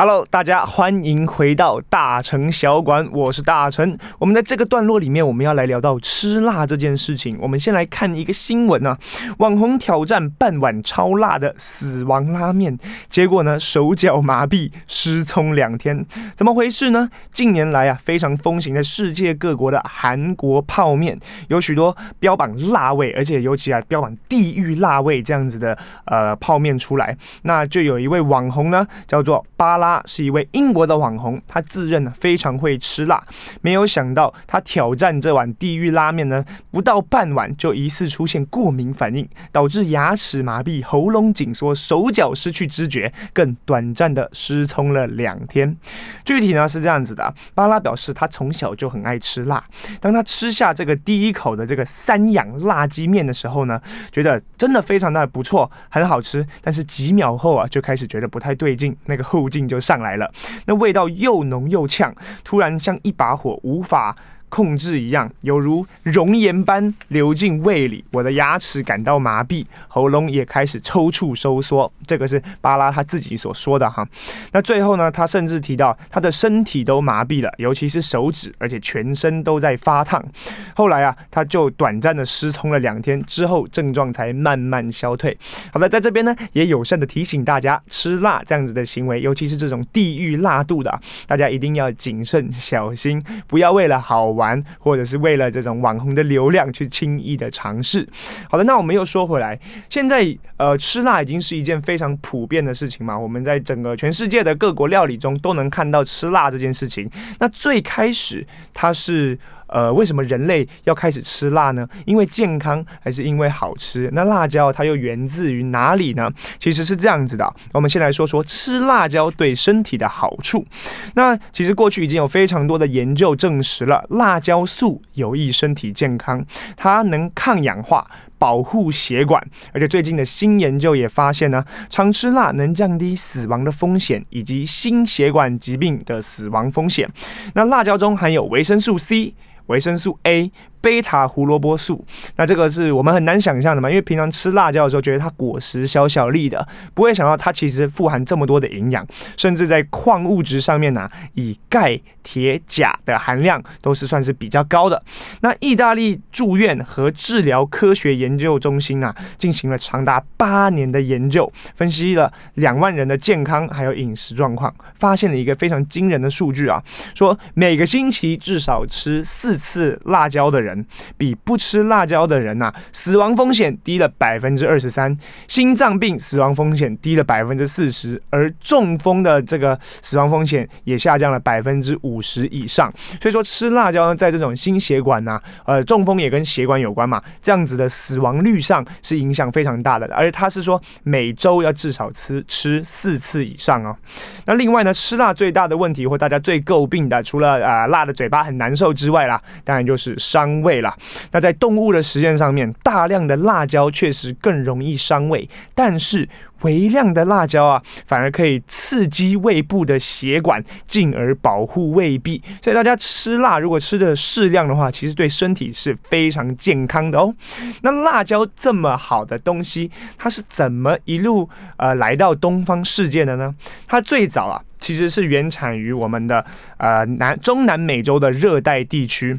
Hello，大家欢迎回到大成小馆，我是大成。我们在这个段落里面，我们要来聊到吃辣这件事情。我们先来看一个新闻啊，网红挑战半碗超辣的死亡拉面，结果呢手脚麻痹，失聪两天，怎么回事呢？近年来啊，非常风行在世界各国的韩国泡面，有许多标榜辣味，而且尤其啊标榜地狱辣味这样子的呃泡面出来。那就有一位网红呢，叫做巴拉。他是一位英国的网红，他自认呢非常会吃辣，没有想到他挑战这碗地狱拉面呢，不到半碗就疑似出现过敏反应，导致牙齿麻痹、喉咙紧缩、手脚失去知觉，更短暂的失聪了两天。具体呢是这样子的，巴拉表示他从小就很爱吃辣，当他吃下这个第一口的这个三养辣鸡面的时候呢，觉得真的非常的不错，很好吃，但是几秒后啊就开始觉得不太对劲，那个后劲就。上来了，那味道又浓又呛，突然像一把火，无法控制一样，犹如熔岩般流进胃里，我的牙齿感到麻痹，喉咙也开始抽搐收缩。这个是巴拉他自己所说的哈。那最后呢，他甚至提到他的身体都麻痹了，尤其是手指，而且全身都在发烫。后来啊，他就短暂的失聪了两天，之后症状才慢慢消退。好的，在这边呢，也友善的提醒大家，吃辣这样子的行为，尤其是这种地狱辣度的，大家一定要谨慎小心，不要为了好。玩，或者是为了这种网红的流量去轻易的尝试。好的，那我们又说回来，现在呃吃辣已经是一件非常普遍的事情嘛。我们在整个全世界的各国料理中都能看到吃辣这件事情。那最开始它是。呃，为什么人类要开始吃辣呢？因为健康还是因为好吃？那辣椒它又源自于哪里呢？其实是这样子的。我们先来说说吃辣椒对身体的好处。那其实过去已经有非常多的研究证实了，辣椒素有益身体健康，它能抗氧化、保护血管。而且最近的新研究也发现呢，常吃辣能降低死亡的风险以及心血管疾病的死亡风险。那辣椒中含有维生素 C。维生素 A。贝塔胡萝卜素，那这个是我们很难想象的嘛？因为平常吃辣椒的时候，觉得它果实小小粒的，不会想到它其实富含这么多的营养，甚至在矿物质上面呢、以钙、铁、钾的含量都是算是比较高的。那意大利住院和治疗科学研究中心啊，进行了长达八年的研究，分析了两万人的健康还有饮食状况，发现了一个非常惊人的数据啊，说每个星期至少吃四次辣椒的人。人比不吃辣椒的人呐、死亡风险低了百分之二十三，心脏病死亡风险低了百分之四十，而中风的这个死亡风险也下降了百分之五十以上。所以说吃辣椒呢，在这种心血管呐、啊，呃，中风也跟血管有关嘛，这样子的死亡率上是影响非常大的。而他是说每周要至少吃吃四次以上哦。那另外呢，吃辣最大的问题或大家最诟病的，除了啊、辣的嘴巴很难受之外啦，当然就是伤。味了，那在动物的实验上面，大量的辣椒确实更容易伤胃，但是微量的辣椒啊，反而可以刺激胃部的血管，进而保护胃壁。所以大家吃辣，如果吃的适量的话，其实对身体是非常健康的哦。那辣椒这么好的东西，它是怎么一路呃来到东方世界的呢？它最早啊，其实是原产于我们的呃南中南美洲的热带地区。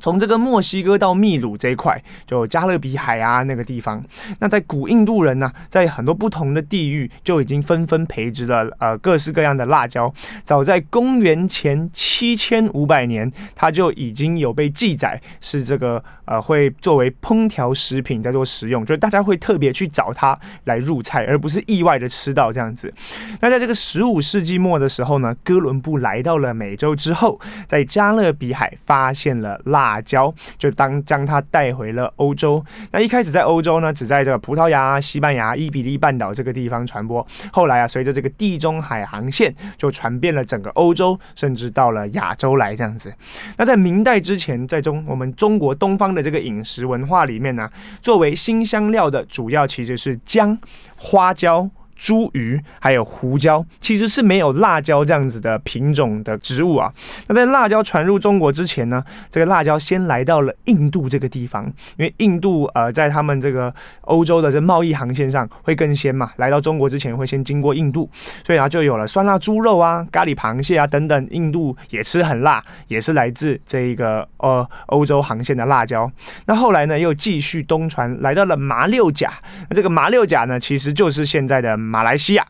从这个墨西哥到秘鲁这一块，就加勒比海啊那个地方，那在古印度人呢、在很多不同的地域就已经纷纷培植了呃各式各样的辣椒。早在公元前七千五百年，它就已经有被记载是这个呃会作为烹调食品在做食用，就是大家会特别去找它来入菜，而不是意外的吃到这样子。那在这个十五世纪末的时候呢，哥伦布来到了美洲之后，在加勒比海发现了辣。辣椒就当将它带回了欧洲。那一开始在欧洲呢，只在这个葡萄牙、西班牙、伊比利半岛这个地方传播。后来啊，随着这个地中海航线，就传遍了整个欧洲，甚至到了亚洲来这样子。那在明代之前，在中我们中国东方的这个饮食文化里面呢，作为新香料的主要其实是姜、花椒。茱萸还有胡椒，其实是没有辣椒这样子的品种的植物啊。那在辣椒传入中国之前呢，这个辣椒先来到了印度这个地方，因为印度呃在他们这个欧洲的这贸易航线上会更先嘛，来到中国之前会先经过印度，所以啊就有了酸辣猪肉啊、咖喱螃蟹啊等等，印度也吃很辣，也是来自这一个呃欧洲航线的辣椒。那后来呢又继续东传，来到了马六甲。那这个马六甲呢，其实就是现在的。马来西亚，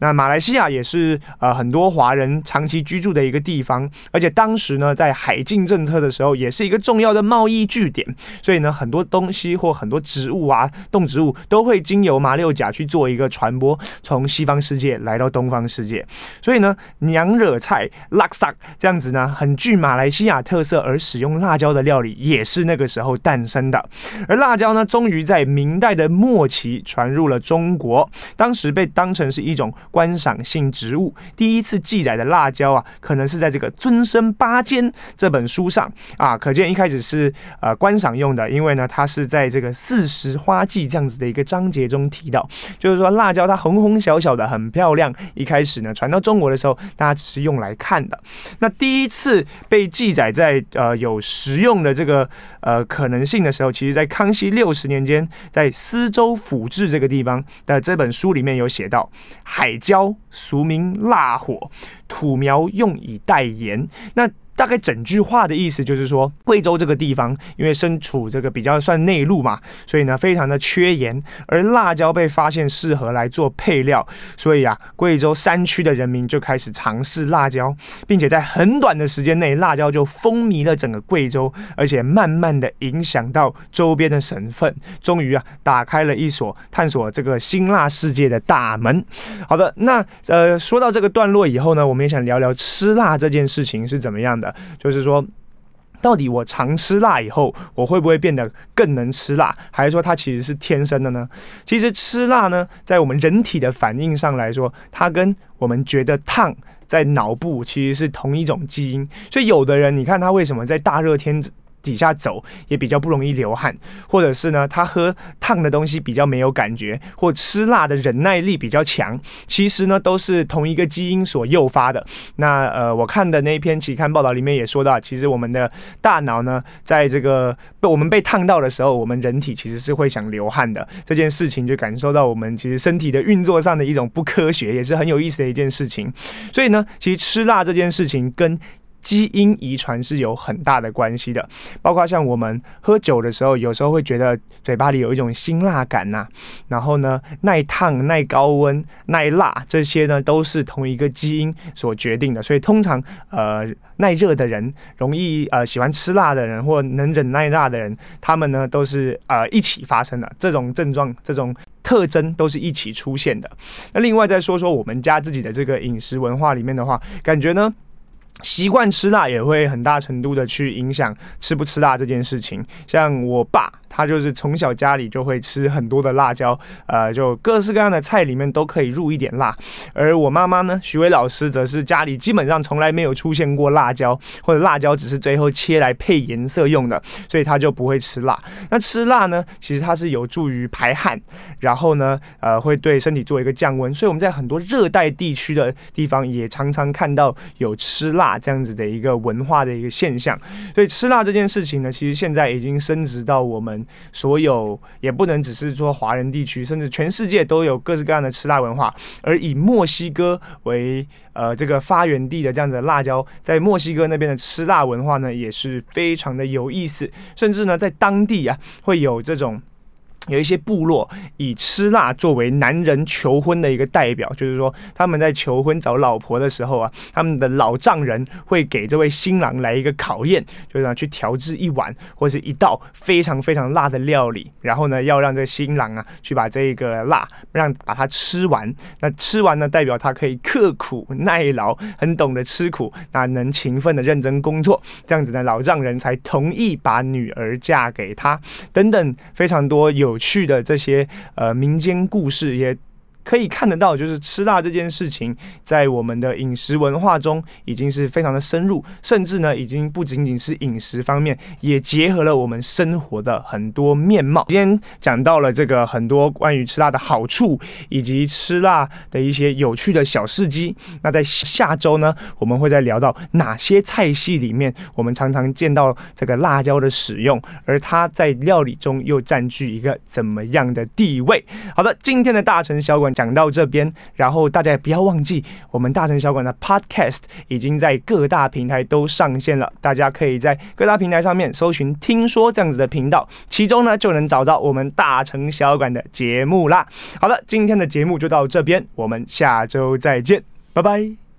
那马来西亚也是呃很多华人长期居住的一个地方，而且当时呢在海禁政策的时候，也是一个重要的贸易据点，所以呢很多东西或很多植物啊动植物都会经由马六甲去做一个传播，从西方世界来到东方世界，所以呢娘惹菜、拉萨这样子呢很具马来西亚特色而使用辣椒的料理，也是那个时候诞生的。而辣椒呢，终于在明代的末期传入了中国，当时被。被当成是一种观赏性植物，第一次记载的辣椒啊，可能是在这个《尊生八间》这本书上啊，可见一开始是呃观赏用的，因为呢，它是在这个《四时花季》这样子的一个章节中提到，就是说辣椒它红红小小的很漂亮，一开始呢传到中国的时候，大家只是用来看的。那第一次被记载在呃有食用的这个呃可能性的时候，其实在康熙六十年间，在司州府志这个地方的这本书里面有。写到海椒，俗名辣火，土苗用以代言。那大概整句话的意思就是说，贵州这个地方因为身处这个比较算内陆嘛，所以呢非常的缺盐，而辣椒被发现适合来做配料，所以啊，贵州山区的人民就开始尝试辣椒，并且在很短的时间内，辣椒就风靡了整个贵州，而且慢慢的影响到周边的省份，终于啊打开了一所探索这个辛辣世界的大门。好的，那呃说到这个段落以后呢，我们也想聊聊吃辣这件事情是怎么样的。就是说，到底我常吃辣以后，我会不会变得更能吃辣？还是说它其实是天生的呢？其实吃辣呢，在我们人体的反应上来说，它跟我们觉得烫在脑部其实是同一种基因。所以有的人，你看他为什么在大热天底下走也比较不容易流汗，或者是呢，他喝烫的东西比较没有感觉，或吃辣的忍耐力比较强，其实呢都是同一个基因所诱发的。那呃，我看的那一篇期刊报道里面也说到，其实我们的大脑呢，在这个被我们被烫到的时候，我们人体其实是会想流汗的。这件事情就感受到我们其实身体的运作上的一种不科学，也是很有意思的一件事情。所以呢，其实吃辣这件事情跟基因遗传是有很大的关系的，包括像我们喝酒的时候，有时候会觉得嘴巴里有一种辛辣感呐、然后呢，耐烫、耐高温、耐辣这些呢，都是同一个基因所决定的。所以通常呃耐热的人，容易呃喜欢吃辣的人，或能忍耐辣的人，他们呢都是呃一起发生的这种症状，这种特征都是一起出现的。那另外再说说我们家自己的这个饮食文化里面的话，感觉呢。习惯吃辣也会很大程度的去影响吃不吃辣这件事情。像我爸，他就是从小家里就会吃很多的辣椒，呃，就各式各样的菜里面都可以入一点辣。而我妈妈呢，徐薇老师则是家里基本上从来没有出现过辣椒，或者辣椒只是最后切来配颜色用的，所以他就不会吃辣。那吃辣呢，其实它是有助于排汗，然后呢，呃，会对身体做一个降温。所以我们在很多热带地区的地方也常常看到有吃辣。这样子的一个文化的一个现象，所以吃辣这件事情呢，其实现在已经升值到我们所有，也不能只是说华人地区，甚至全世界都有各式各样的吃辣文化。而以墨西哥为呃这个发源地的这样子的辣椒，在墨西哥那边的吃辣文化呢，也是非常的有意思，甚至呢，在当地啊会有这种。有一些部落以吃辣作为男人求婚的一个代表，就是说他们在求婚找老婆的时候啊，他们的老丈人会给这位新郎来一个考验，就是呢去调制一碗或是一道非常非常辣的料理，然后呢要让这新郎啊去把这个辣让把它吃完。那吃完呢代表他可以刻苦耐劳，很懂得吃苦，那能勤奋的认真工作，这样子呢老丈人才同意把女儿嫁给他。等等，非常多有。有趣的这些呃民间故事也可以看得到，就是吃辣这件事情，在我们的饮食文化中已经是非常的深入，甚至呢，已经不仅仅是饮食方面，也结合了我们生活的很多面貌。今天讲到了这个很多关于吃辣的好处，以及吃辣的一些有趣的小事迹。那在下周呢，我们会再聊到哪些菜系里面，我们常常见到这个辣椒的使用，而它在料理中又占据一个怎么样的地位？好的，今天的大城小馆讲到这边，然后大家也不要忘记，我们大城小馆的 Podcast 已经在各大平台都上线了，大家可以在各大平台上面搜寻“听说”这样子的频道，其中呢就能找到我们大城小馆的节目啦。好了，今天的节目就到这边，我们下周再见，拜拜。